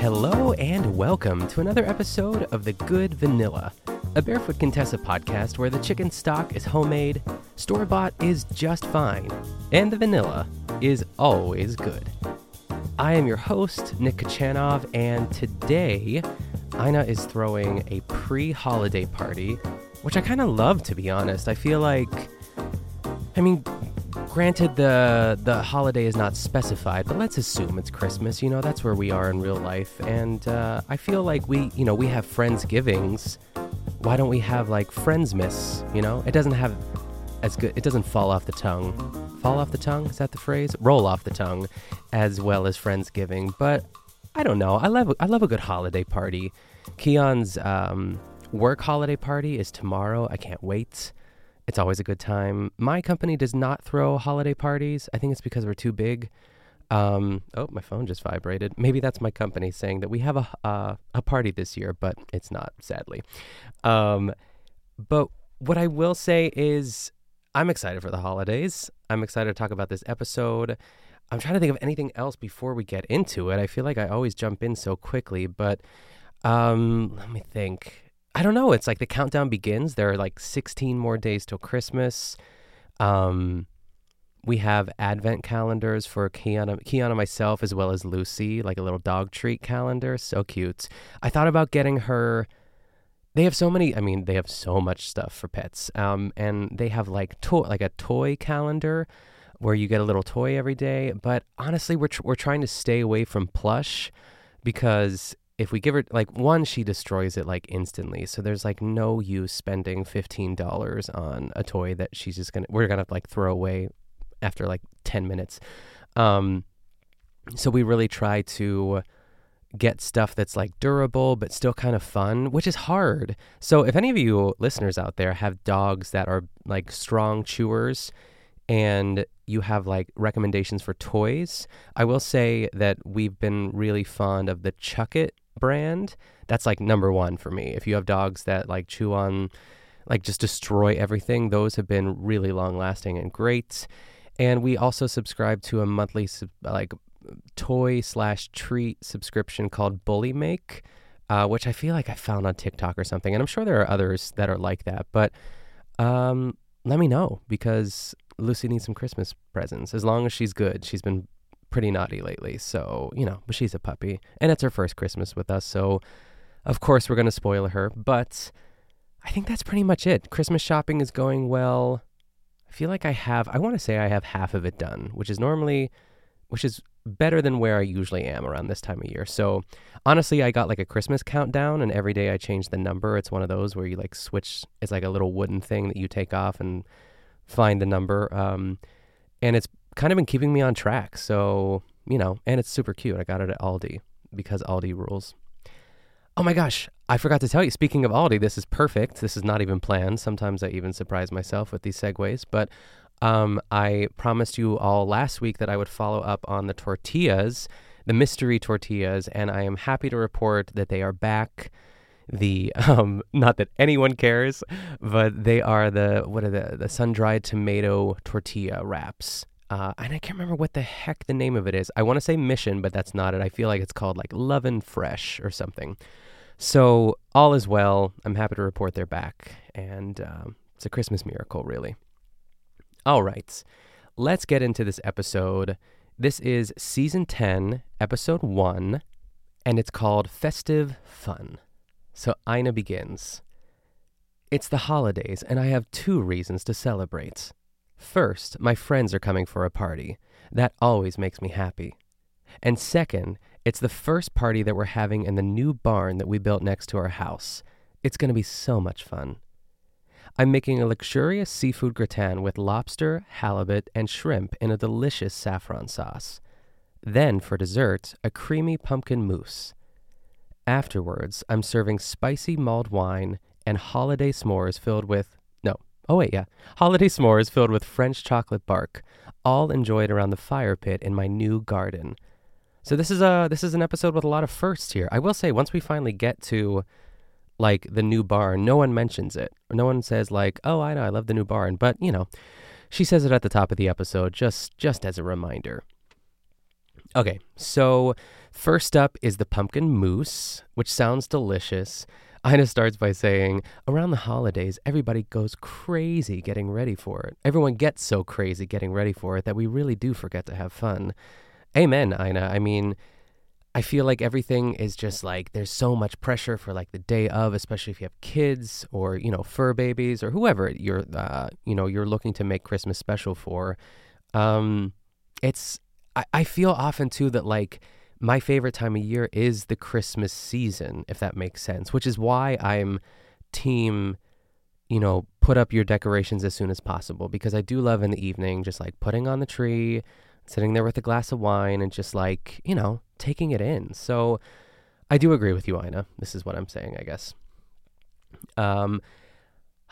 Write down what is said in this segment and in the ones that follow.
Hello and welcome to another episode of The Good Vanilla, a Barefoot Contessa podcast where the chicken stock is homemade, store bought is just fine, and the vanilla is always good. I am your host, Nick Kachanov, and today Ina is throwing a pre holiday party, which I kind of love to be honest. I feel like, I mean, granted the the holiday is not specified but let's assume it's christmas. You know that's where we are in real life. And uh, i feel like we you know we have friendsgivings why don't we have like friendsmas you know? It doesn't have as good it doesn't fall off the tongue. Fall off the tongue? Is that the phrase? Roll off the tongue as well as friendsgiving but i don't know. I love i love a good holiday party. Keon's um, work holiday party is tomorrow. I can't wait it's always a good time. My company does not throw holiday parties. I think it's because we're too big. Um, oh, my phone just vibrated. Maybe that's my company saying that we have a uh, a party this year, but it's not, sadly. Um, but what I will say is, I'm excited for the holidays. I'm excited to talk about this episode. I'm trying to think of anything else before we get into it. I feel like I always jump in so quickly, but um, let me think. I don't know. It's like the countdown begins. There are like 16 more days till Christmas. Um, we have advent calendars for Kiana, Kiana myself, as well as Lucy, like a little dog treat calendar. So cute. I thought about getting her. They have so many. I mean, they have so much stuff for pets. Um, and they have like like a toy calendar, where you get a little toy every day. But honestly, we're tr- we're trying to stay away from plush because if we give her like one she destroys it like instantly. So there's like no use spending $15 on a toy that she's just gonna we're gonna like throw away after like 10 minutes. Um so we really try to get stuff that's like durable but still kind of fun which is hard. So if any of you listeners out there have dogs that are like strong chewers and you have like recommendations for toys, I will say that we've been really fond of the Chuckit brand, that's like number one for me. If you have dogs that like chew on, like just destroy everything, those have been really long lasting and great. And we also subscribe to a monthly like toy slash treat subscription called Bullymake, uh, which I feel like I found on TikTok or something. And I'm sure there are others that are like that. But um, let me know because Lucy needs some Christmas presents. As long as she's good, she's been pretty naughty lately. So, you know, but she's a puppy and it's her first Christmas with us. So, of course, we're going to spoil her. But I think that's pretty much it. Christmas shopping is going well. I feel like I have, I want to say I have half of it done, which is normally, which is better than where I usually am around this time of year. So, honestly, I got like a Christmas countdown and every day I change the number. It's one of those where you like switch, it's like a little wooden thing that you take off and find the number. Um, and it's kind of been keeping me on track. So, you know, and it's super cute. I got it at Aldi because Aldi rules. Oh my gosh, I forgot to tell you. Speaking of Aldi, this is perfect. This is not even planned. Sometimes I even surprise myself with these segues. But um, I promised you all last week that I would follow up on the tortillas, the mystery tortillas, and I am happy to report that they are back. The um, not that anyone cares, but they are the what are the the sun dried tomato tortilla wraps. Uh, and I can't remember what the heck the name of it is. I want to say Mission, but that's not it. I feel like it's called like L'oven Fresh or something. So all is well. I'm happy to report they're back, and um, it's a Christmas miracle, really. All right, let's get into this episode. This is season 10, episode 1, and it's called Festive Fun. So Ina begins. It's the holidays, and I have two reasons to celebrate. First, my friends are coming for a party. That always makes me happy. And second, it's the first party that we're having in the new barn that we built next to our house. It's going to be so much fun. I'm making a luxurious seafood gratin with lobster, halibut, and shrimp in a delicious saffron sauce. Then, for dessert, a creamy pumpkin mousse. Afterwards, I'm serving spicy mulled wine and holiday s'mores filled with Oh, wait, yeah. Holiday s'mores filled with French chocolate bark, all enjoyed around the fire pit in my new garden. So this is a this is an episode with a lot of firsts here. I will say once we finally get to like the new barn, no one mentions it. No one says like, "Oh, I know, I love the new barn," but you know, she says it at the top of the episode just just as a reminder. Okay, so first up is the pumpkin mousse, which sounds delicious. Ina starts by saying, Around the holidays, everybody goes crazy getting ready for it. Everyone gets so crazy getting ready for it that we really do forget to have fun. Amen, Ina. I mean, I feel like everything is just like there's so much pressure for like the day of, especially if you have kids or you know fur babies or whoever you're uh, you know you're looking to make Christmas special for. Um, it's I, I feel often too that like my favorite time of year is the Christmas season, if that makes sense, which is why I'm team, you know, put up your decorations as soon as possible because I do love in the evening just like putting on the tree, sitting there with a glass of wine and just like, you know, taking it in. So I do agree with you, Ina. This is what I'm saying, I guess. Um,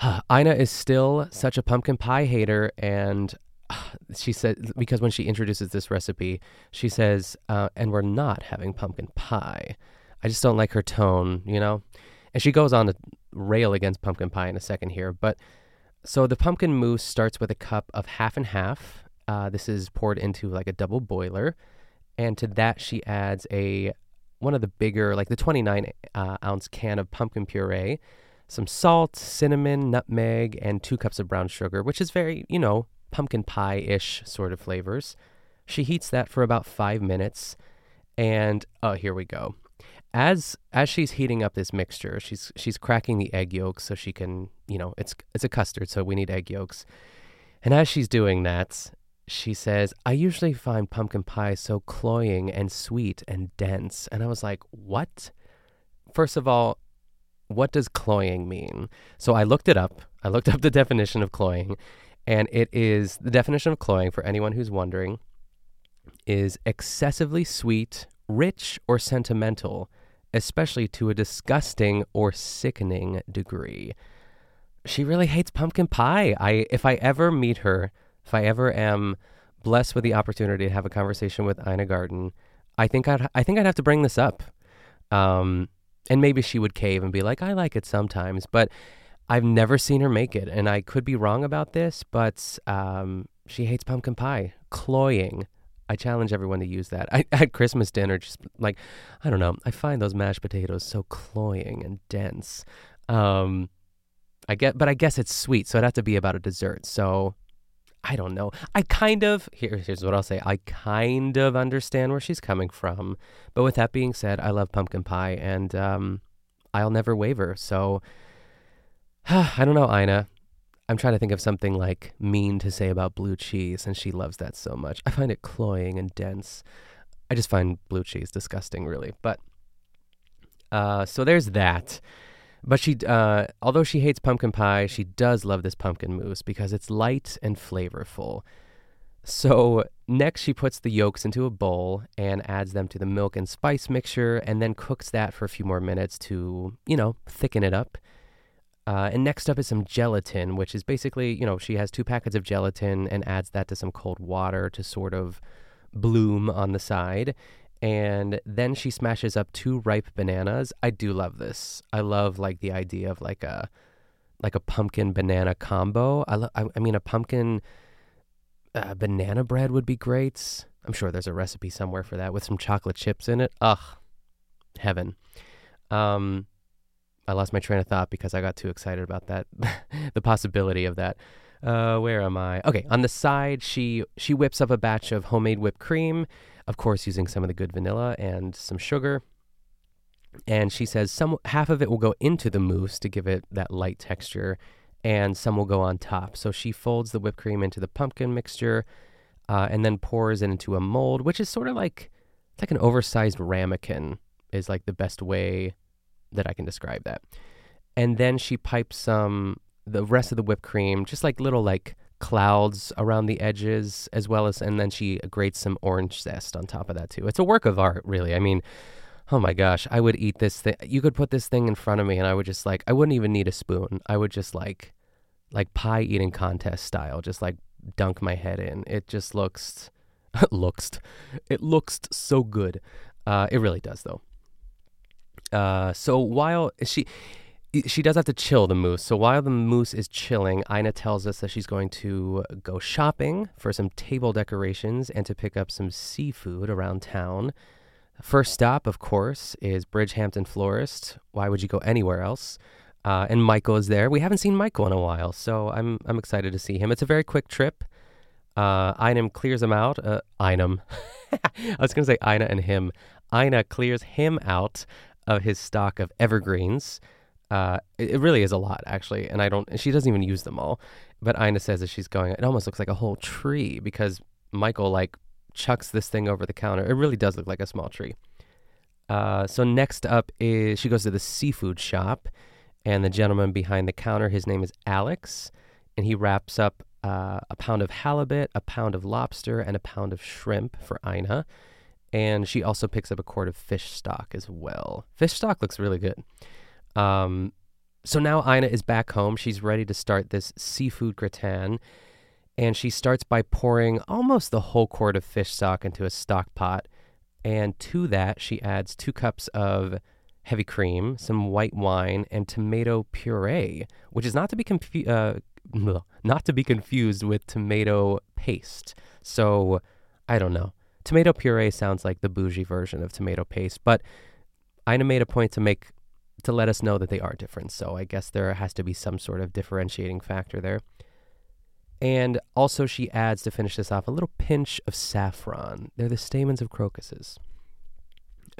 Ina is still such a pumpkin pie hater, and she said because when she introduces this recipe, she says, uh, "And we're not having pumpkin pie." I just don't like her tone, you know. And she goes on to rail against pumpkin pie in a second here, but so the pumpkin mousse starts with a cup of half and half. Uh, this is poured into like a double boiler, and to that she adds a one of the bigger, like the 29 uh, ounce can of pumpkin puree, some salt, cinnamon, nutmeg, and two cups of brown sugar, which is very, you know, pumpkin pie ish sort of flavors. She heats that for about five minutes, and oh, here we go. As as she's heating up this mixture, she's she's cracking the egg yolks so she can, you know, it's it's a custard, so we need egg yolks. And as she's doing that, she says, I usually find pumpkin pie so cloying and sweet and dense. And I was like, what? First of all, what does cloying mean? So I looked it up. I looked up the definition of cloying, and it is the definition of cloying for anyone who's wondering is excessively sweet, rich, or sentimental, especially to a disgusting or sickening degree. She really hates pumpkin pie. I if I ever meet her, if I ever am blessed with the opportunity to have a conversation with Ina Garten, I think I'd I think I'd have to bring this up. Um, and maybe she would cave and be like, I like it sometimes, but I've never seen her make it, and I could be wrong about this, but um, she hates pumpkin pie. Cloying. I challenge everyone to use that. I at Christmas dinner, just like I don't know, I find those mashed potatoes so cloying and dense. Um, I get, but I guess it's sweet, so it'd have to be about a dessert. So I don't know. I kind of here, here's what I'll say. I kind of understand where she's coming from, but with that being said, I love pumpkin pie, and um, I'll never waver. So I don't know, Ina. I'm trying to think of something like mean to say about blue cheese, and she loves that so much. I find it cloying and dense. I just find blue cheese disgusting, really. But uh, so there's that. But she, uh, although she hates pumpkin pie, she does love this pumpkin mousse because it's light and flavorful. So next, she puts the yolks into a bowl and adds them to the milk and spice mixture, and then cooks that for a few more minutes to, you know, thicken it up. Uh, and next up is some gelatin, which is basically, you know, she has two packets of gelatin and adds that to some cold water to sort of bloom on the side. And then she smashes up two ripe bananas. I do love this. I love like the idea of like a like a pumpkin banana combo. I lo- I, I mean a pumpkin uh, banana bread would be great. I'm sure there's a recipe somewhere for that with some chocolate chips in it. Ugh, heaven. Um, I lost my train of thought because I got too excited about that, the possibility of that. Uh, where am I? Okay, on the side, she she whips up a batch of homemade whipped cream, of course, using some of the good vanilla and some sugar. And she says some half of it will go into the mousse to give it that light texture, and some will go on top. So she folds the whipped cream into the pumpkin mixture, uh, and then pours it into a mold, which is sort of like it's like an oversized ramekin is like the best way that I can describe that. And then she pipes some the rest of the whipped cream, just like little like clouds around the edges, as well as, and then she grates some orange zest on top of that too. It's a work of art, really. I mean, oh my gosh, I would eat this thing. You could put this thing in front of me, and I would just like, I wouldn't even need a spoon. I would just like, like pie eating contest style, just like dunk my head in. It just looks, looks, it looks so good. Uh, it really does, though. Uh, so while she, she does have to chill the mousse. So while the mousse is chilling, Ina tells us that she's going to go shopping for some table decorations and to pick up some seafood around town. First stop, of course, is Bridgehampton Florist. Why would you go anywhere else? Uh, and Michael is there. We haven't seen Michael in a while, so I'm I'm excited to see him. It's a very quick trip. Uh, clears him out. Uh. I was going to say Ina and him. Ina clears him out of his stock of evergreens. Uh, it, really is a lot, actually, and I don't. She doesn't even use them all. But Ina says that she's going. It almost looks like a whole tree because Michael like chucks this thing over the counter. It really does look like a small tree. Uh, so next up is she goes to the seafood shop, and the gentleman behind the counter, his name is Alex, and he wraps up uh, a pound of halibut, a pound of lobster, and a pound of shrimp for Ina. And she also picks up a quart of fish stock as well. Fish stock looks really good. Um, so now Ina is back home. She's ready to start this seafood gratin. And she starts by pouring almost the whole quart of fish stock into a stock pot. And to that, she adds two cups of heavy cream, some white wine, and tomato puree, which is not to be confu- uh, not to be confused with tomato paste. So I don't know. Tomato puree sounds like the bougie version of tomato paste, but Ina made a point to make to let us know that they are different. So I guess there has to be some sort of differentiating factor there. And also, she adds to finish this off a little pinch of saffron. They're the stamens of crocuses.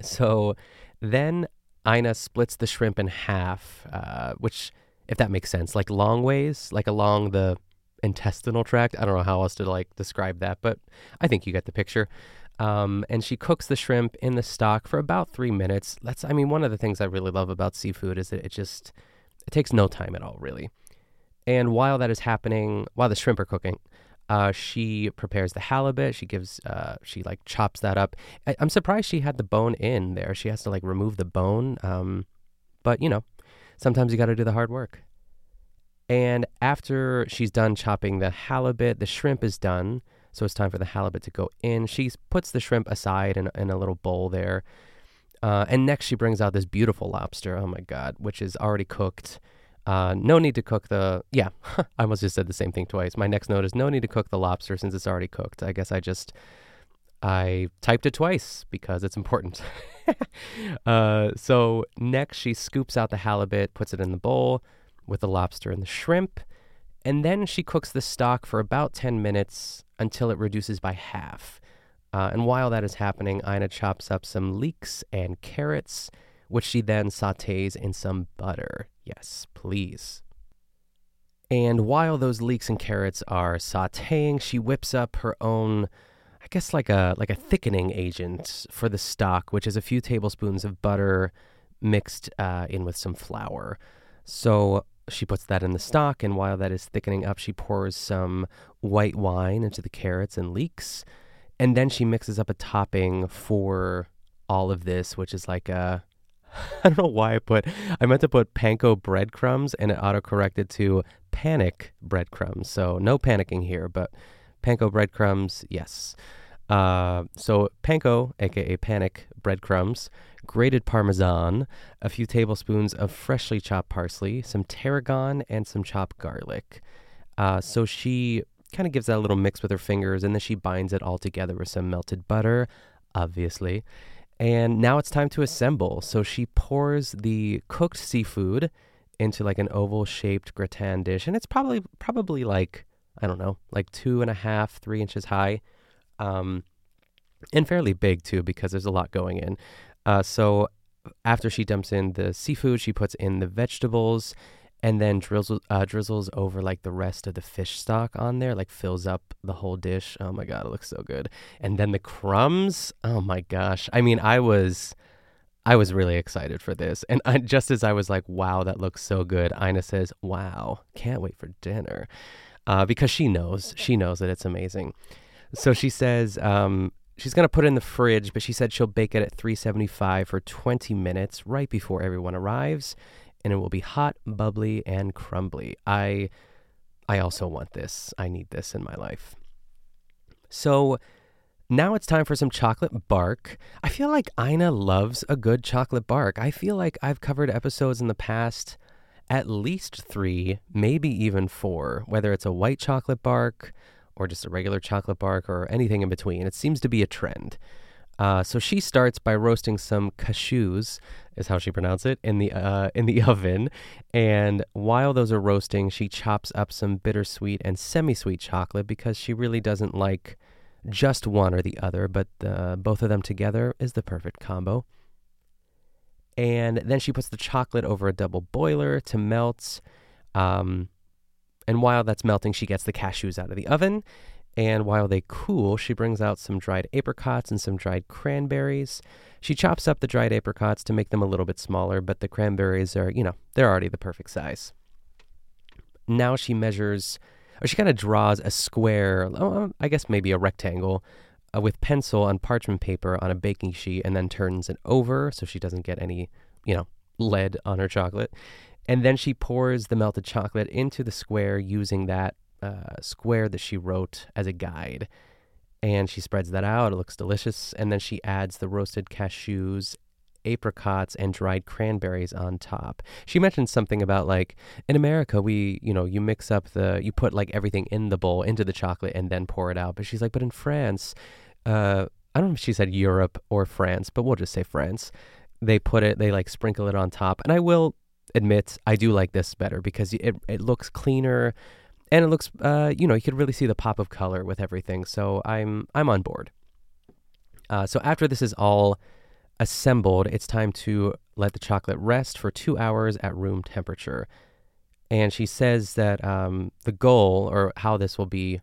So then Ina splits the shrimp in half, uh, which, if that makes sense, like long ways, like along the intestinal tract. I don't know how else to like describe that, but I think you get the picture. Um, and she cooks the shrimp in the stock for about three minutes. That's, I mean, one of the things I really love about seafood is that it just it takes no time at all, really. And while that is happening, while the shrimp are cooking, uh, she prepares the halibut. She gives, uh, she like chops that up. I, am surprised she had the bone in there. She has to like remove the bone. Um, but you know, sometimes you got to do the hard work. And after she's done chopping the halibut, the shrimp is done. So it's time for the halibut to go in. She puts the shrimp aside in, in a little bowl there. Uh, and next, she brings out this beautiful lobster. Oh my God, which is already cooked. Uh, no need to cook the. Yeah, I almost just said the same thing twice. My next note is no need to cook the lobster since it's already cooked. I guess I just. I typed it twice because it's important. uh, so next, she scoops out the halibut, puts it in the bowl with the lobster and the shrimp. And then she cooks the stock for about 10 minutes until it reduces by half. Uh, and while that is happening, Ina chops up some leeks and carrots, which she then sautés in some butter. Yes, please. And while those leeks and carrots are sautéing, she whips up her own, I guess like a like a thickening agent for the stock, which is a few tablespoons of butter mixed uh, in with some flour. So she puts that in the stock, and while that is thickening up, she pours some white wine into the carrots and leeks, and then she mixes up a topping for all of this, which is like a I don't know why I put I meant to put panko breadcrumbs and it autocorrected to panic breadcrumbs. So no panicking here, but panko breadcrumbs, yes. Uh, so panko, aka panic breadcrumbs, grated parmesan, a few tablespoons of freshly chopped parsley, some tarragon, and some chopped garlic. Uh, so she kind of gives that a little mix with her fingers, and then she binds it all together with some melted butter, obviously. And now it's time to assemble. So she pours the cooked seafood into like an oval shaped gratin dish, and it's probably probably like I don't know, like two and a half, three inches high, um, and fairly big too because there's a lot going in. Uh, so after she dumps in the seafood, she puts in the vegetables and then drizzles uh, drizzles over like the rest of the fish stock on there, like fills up the whole dish. Oh my god, it looks so good. And then the crumbs. Oh my gosh. I mean, I was I was really excited for this. And I, just as I was like, wow, that looks so good, Ina says, wow, can't wait for dinner. Uh, because she knows, she knows that it's amazing. So she says, um, she's going to put it in the fridge, but she said she'll bake it at 375 for 20 minutes right before everyone arrives and it will be hot, bubbly, and crumbly. I I also want this. I need this in my life. So now it's time for some chocolate bark. I feel like Ina loves a good chocolate bark. I feel like I've covered episodes in the past at least three, maybe even four, whether it's a white chocolate bark or just a regular chocolate bark or anything in between. It seems to be a trend. Uh, so she starts by roasting some cashews, is how she pronounced it, in the uh, in the oven. And while those are roasting, she chops up some bittersweet and semi-sweet chocolate because she really doesn't like just one or the other, but uh, both of them together is the perfect combo. And then she puts the chocolate over a double boiler to melt. Um, and while that's melting, she gets the cashews out of the oven. And while they cool, she brings out some dried apricots and some dried cranberries. She chops up the dried apricots to make them a little bit smaller, but the cranberries are, you know, they're already the perfect size. Now she measures, or she kind of draws a square, oh, I guess maybe a rectangle, uh, with pencil on parchment paper on a baking sheet and then turns it over so she doesn't get any, you know, lead on her chocolate. And then she pours the melted chocolate into the square using that uh, square that she wrote as a guide. And she spreads that out. It looks delicious. And then she adds the roasted cashews, apricots, and dried cranberries on top. She mentioned something about like in America, we, you know, you mix up the, you put like everything in the bowl into the chocolate and then pour it out. But she's like, but in France, uh, I don't know if she said Europe or France, but we'll just say France. They put it, they like sprinkle it on top. And I will admit I do like this better because it it looks cleaner and it looks uh, you know you could really see the pop of color with everything. So I'm I'm on board. Uh, so after this is all assembled, it's time to let the chocolate rest for two hours at room temperature. And she says that um, the goal or how this will be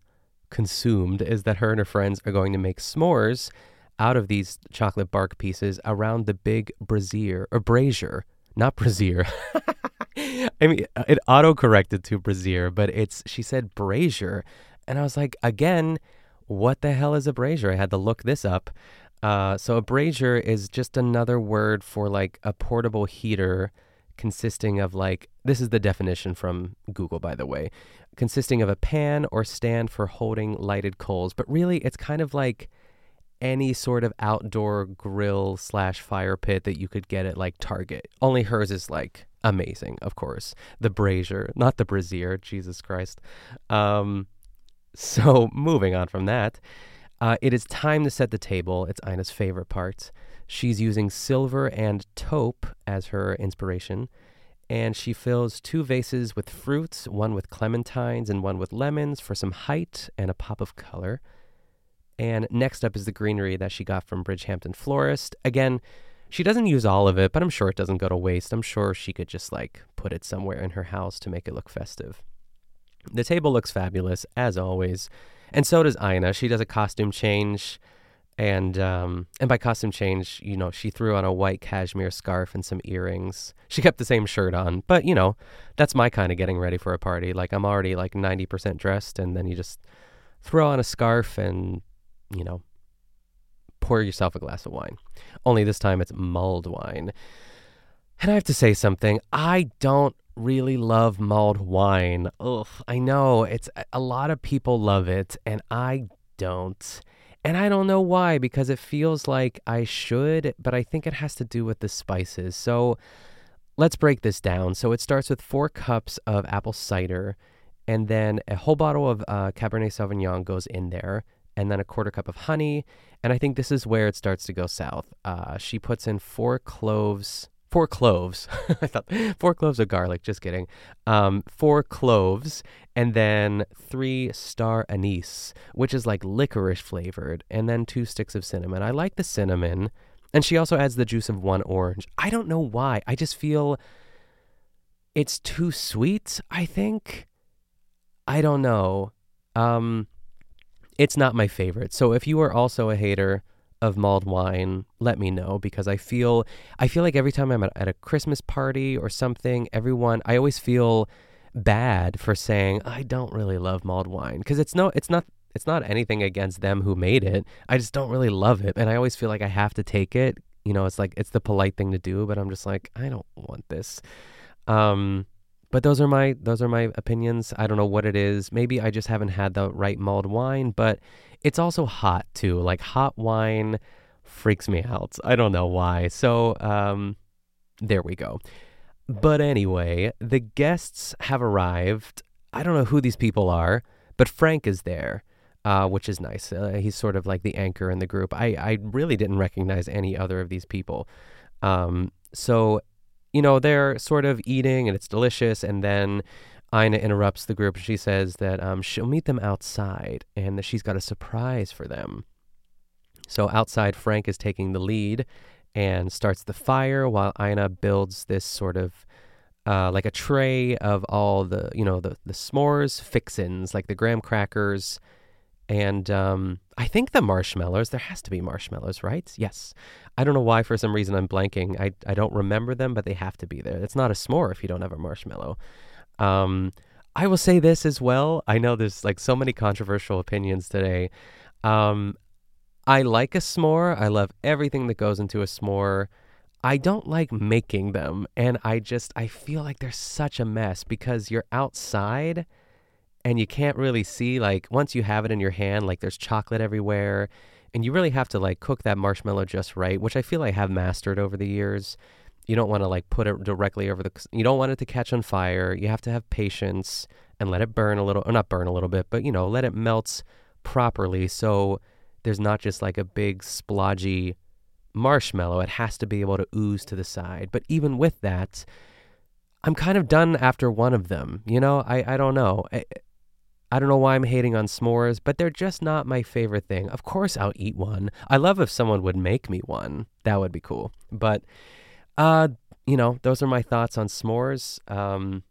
consumed is that her and her friends are going to make s'mores out of these chocolate bark pieces around the big brazier or brazier not brazier. I mean, it auto corrected to brazier, but it's she said brazier, and I was like, again, what the hell is a brazier? I had to look this up. Uh, so a brazier is just another word for like a portable heater consisting of like this is the definition from Google by the way, consisting of a pan or stand for holding lighted coals, but really it's kind of like any sort of outdoor grill slash fire pit that you could get at like Target. Only hers is like amazing, of course. The brazier, not the brazier. Jesus Christ. Um, so moving on from that, uh, it is time to set the table. It's Ina's favorite part. She's using silver and taupe as her inspiration. And she fills two vases with fruits, one with clementines and one with lemons for some height and a pop of color. And next up is the greenery that she got from Bridgehampton Florist. Again, she doesn't use all of it, but I'm sure it doesn't go to waste. I'm sure she could just like put it somewhere in her house to make it look festive. The table looks fabulous, as always. And so does Ina. She does a costume change. And um, and by costume change, you know, she threw on a white cashmere scarf and some earrings. She kept the same shirt on, but you know, that's my kind of getting ready for a party. Like I'm already like 90% dressed, and then you just throw on a scarf and you know, pour yourself a glass of wine. Only this time it's mulled wine. And I have to say something. I don't really love mulled wine. Ugh, I know it's a lot of people love it, and I don't. And I don't know why, because it feels like I should, but I think it has to do with the spices. So let's break this down. So it starts with four cups of apple cider, and then a whole bottle of uh, Cabernet Sauvignon goes in there and then a quarter cup of honey. And I think this is where it starts to go south. Uh, she puts in four cloves, four cloves. I thought four cloves of garlic. Just kidding. Um, four cloves, and then three star anise, which is like licorice flavored, and then two sticks of cinnamon. I like the cinnamon, and she also adds the juice of one orange. I don't know why. I just feel it's too sweet. I think. I don't know. Um, it's not my favorite. So if you are also a hater of mulled wine, let me know because I feel I feel like every time I'm at, a Christmas party or something, everyone I always feel bad for saying I don't really love mulled wine because it's no it's not it's not anything against them who made it. I just don't really love it and I always feel like I have to take it. You know, it's like it's the polite thing to do, but I'm just like I don't want this. Um but those are my those are my opinions. I don't know what it is. Maybe I just haven't had the right mulled wine, but it's also hot too. Like hot wine freaks me out. I don't know why. So um, there we go. But anyway, the guests have arrived. I don't know who these people are, but Frank is there, uh, which is nice. Uh, he's sort of like the anchor in the group. I, I really didn't recognize any other of these people. Um, so, you know, they're sort of eating and it's delicious. And then Ina interrupts the group. She says that um, she'll meet them outside and that she's got a surprise for them. So outside, Frank is taking the lead and starts the fire while Ina builds this sort of uh, like a tray of all the you know the the s'mores fixins like the graham crackers and um, I think the marshmallows. There has to be marshmallows, right? Yes. I don't know why for some reason I'm blanking. I I don't remember them, but they have to be there. It's not a s'more if you don't have a marshmallow. Um, I will say this as well. I know there's like so many controversial opinions today. Um, I like a s'more. I love everything that goes into a s'more. I don't like making them. And I just, I feel like they're such a mess because you're outside and you can't really see, like, once you have it in your hand, like, there's chocolate everywhere. And you really have to, like, cook that marshmallow just right, which I feel I have mastered over the years. You don't want to, like, put it directly over the, you don't want it to catch on fire. You have to have patience and let it burn a little, or not burn a little bit, but, you know, let it melt properly. So, there's not just like a big splodgy marshmallow. It has to be able to ooze to the side. But even with that, I'm kind of done after one of them. You know, I, I don't know. I, I don't know why I'm hating on s'mores, but they're just not my favorite thing. Of course, I'll eat one. I love if someone would make me one. That would be cool. But, uh, you know, those are my thoughts on s'mores. Um,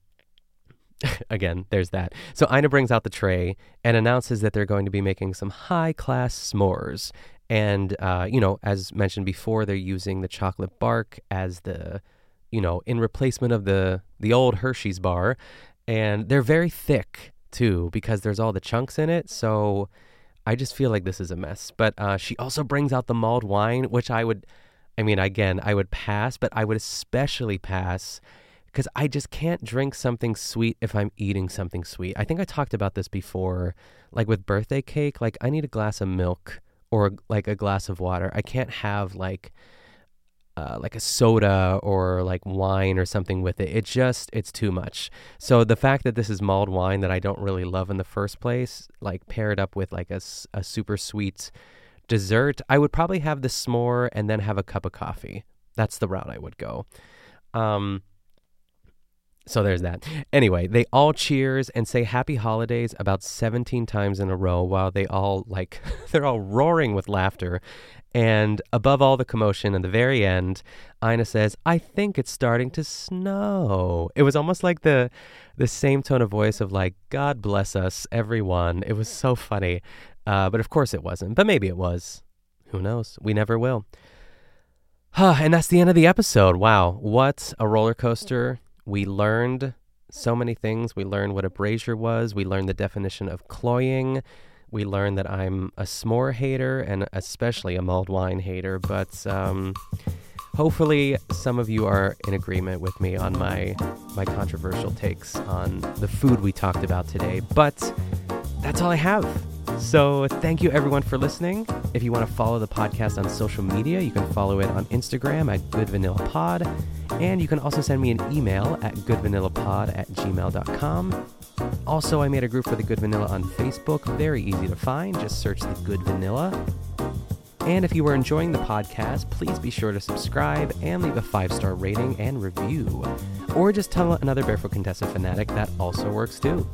again, there's that. So Ina brings out the tray and announces that they're going to be making some high class s'mores. And, uh, you know, as mentioned before, they're using the chocolate bark as the, you know, in replacement of the, the old Hershey's bar. And they're very thick too because there's all the chunks in it. So I just feel like this is a mess. But uh, she also brings out the mulled wine, which I would, I mean, again, I would pass, but I would especially pass because I just can't drink something sweet if I'm eating something sweet. I think I talked about this before, like with birthday cake. Like I need a glass of milk or like a glass of water. I can't have like uh, like a soda or like wine or something with it. It just it's too much. So the fact that this is mulled wine that I don't really love in the first place, like paired up with like a, a super sweet dessert, I would probably have the s'more and then have a cup of coffee. That's the route I would go. Um, so there's that. Anyway, they all cheers and say happy holidays about 17 times in a row while they all like they're all roaring with laughter. And above all the commotion at the very end, Ina says, "I think it's starting to snow." It was almost like the the same tone of voice of like God bless us everyone. It was so funny. Uh, but of course it wasn't. But maybe it was. Who knows? We never will. Huh, and that's the end of the episode. Wow, what a roller coaster we learned so many things. We learned what a brazier was. We learned the definition of cloying. We learned that I'm a s'more hater and especially a mulled wine hater. But um, hopefully, some of you are in agreement with me on my my controversial takes on the food we talked about today. But that's all I have. So, thank you everyone for listening. If you want to follow the podcast on social media, you can follow it on Instagram at Good Vanilla Pod. And you can also send me an email at goodvanillapod at gmail.com. Also, I made a group for the Good Vanilla on Facebook. Very easy to find. Just search the Good Vanilla. And if you are enjoying the podcast, please be sure to subscribe and leave a five star rating and review. Or just tell another Barefoot Contessa fanatic that also works too.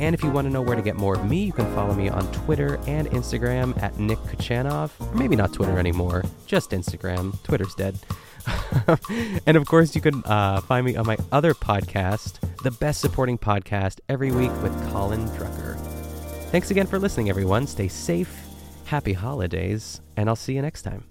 And if you want to know where to get more of me, you can follow me on Twitter and Instagram at Nick Kachanov. Or maybe not Twitter anymore, just Instagram. Twitter's dead. and of course, you can uh, find me on my other podcast, the best supporting podcast, every week with Colin Drucker. Thanks again for listening, everyone. Stay safe, happy holidays, and I'll see you next time.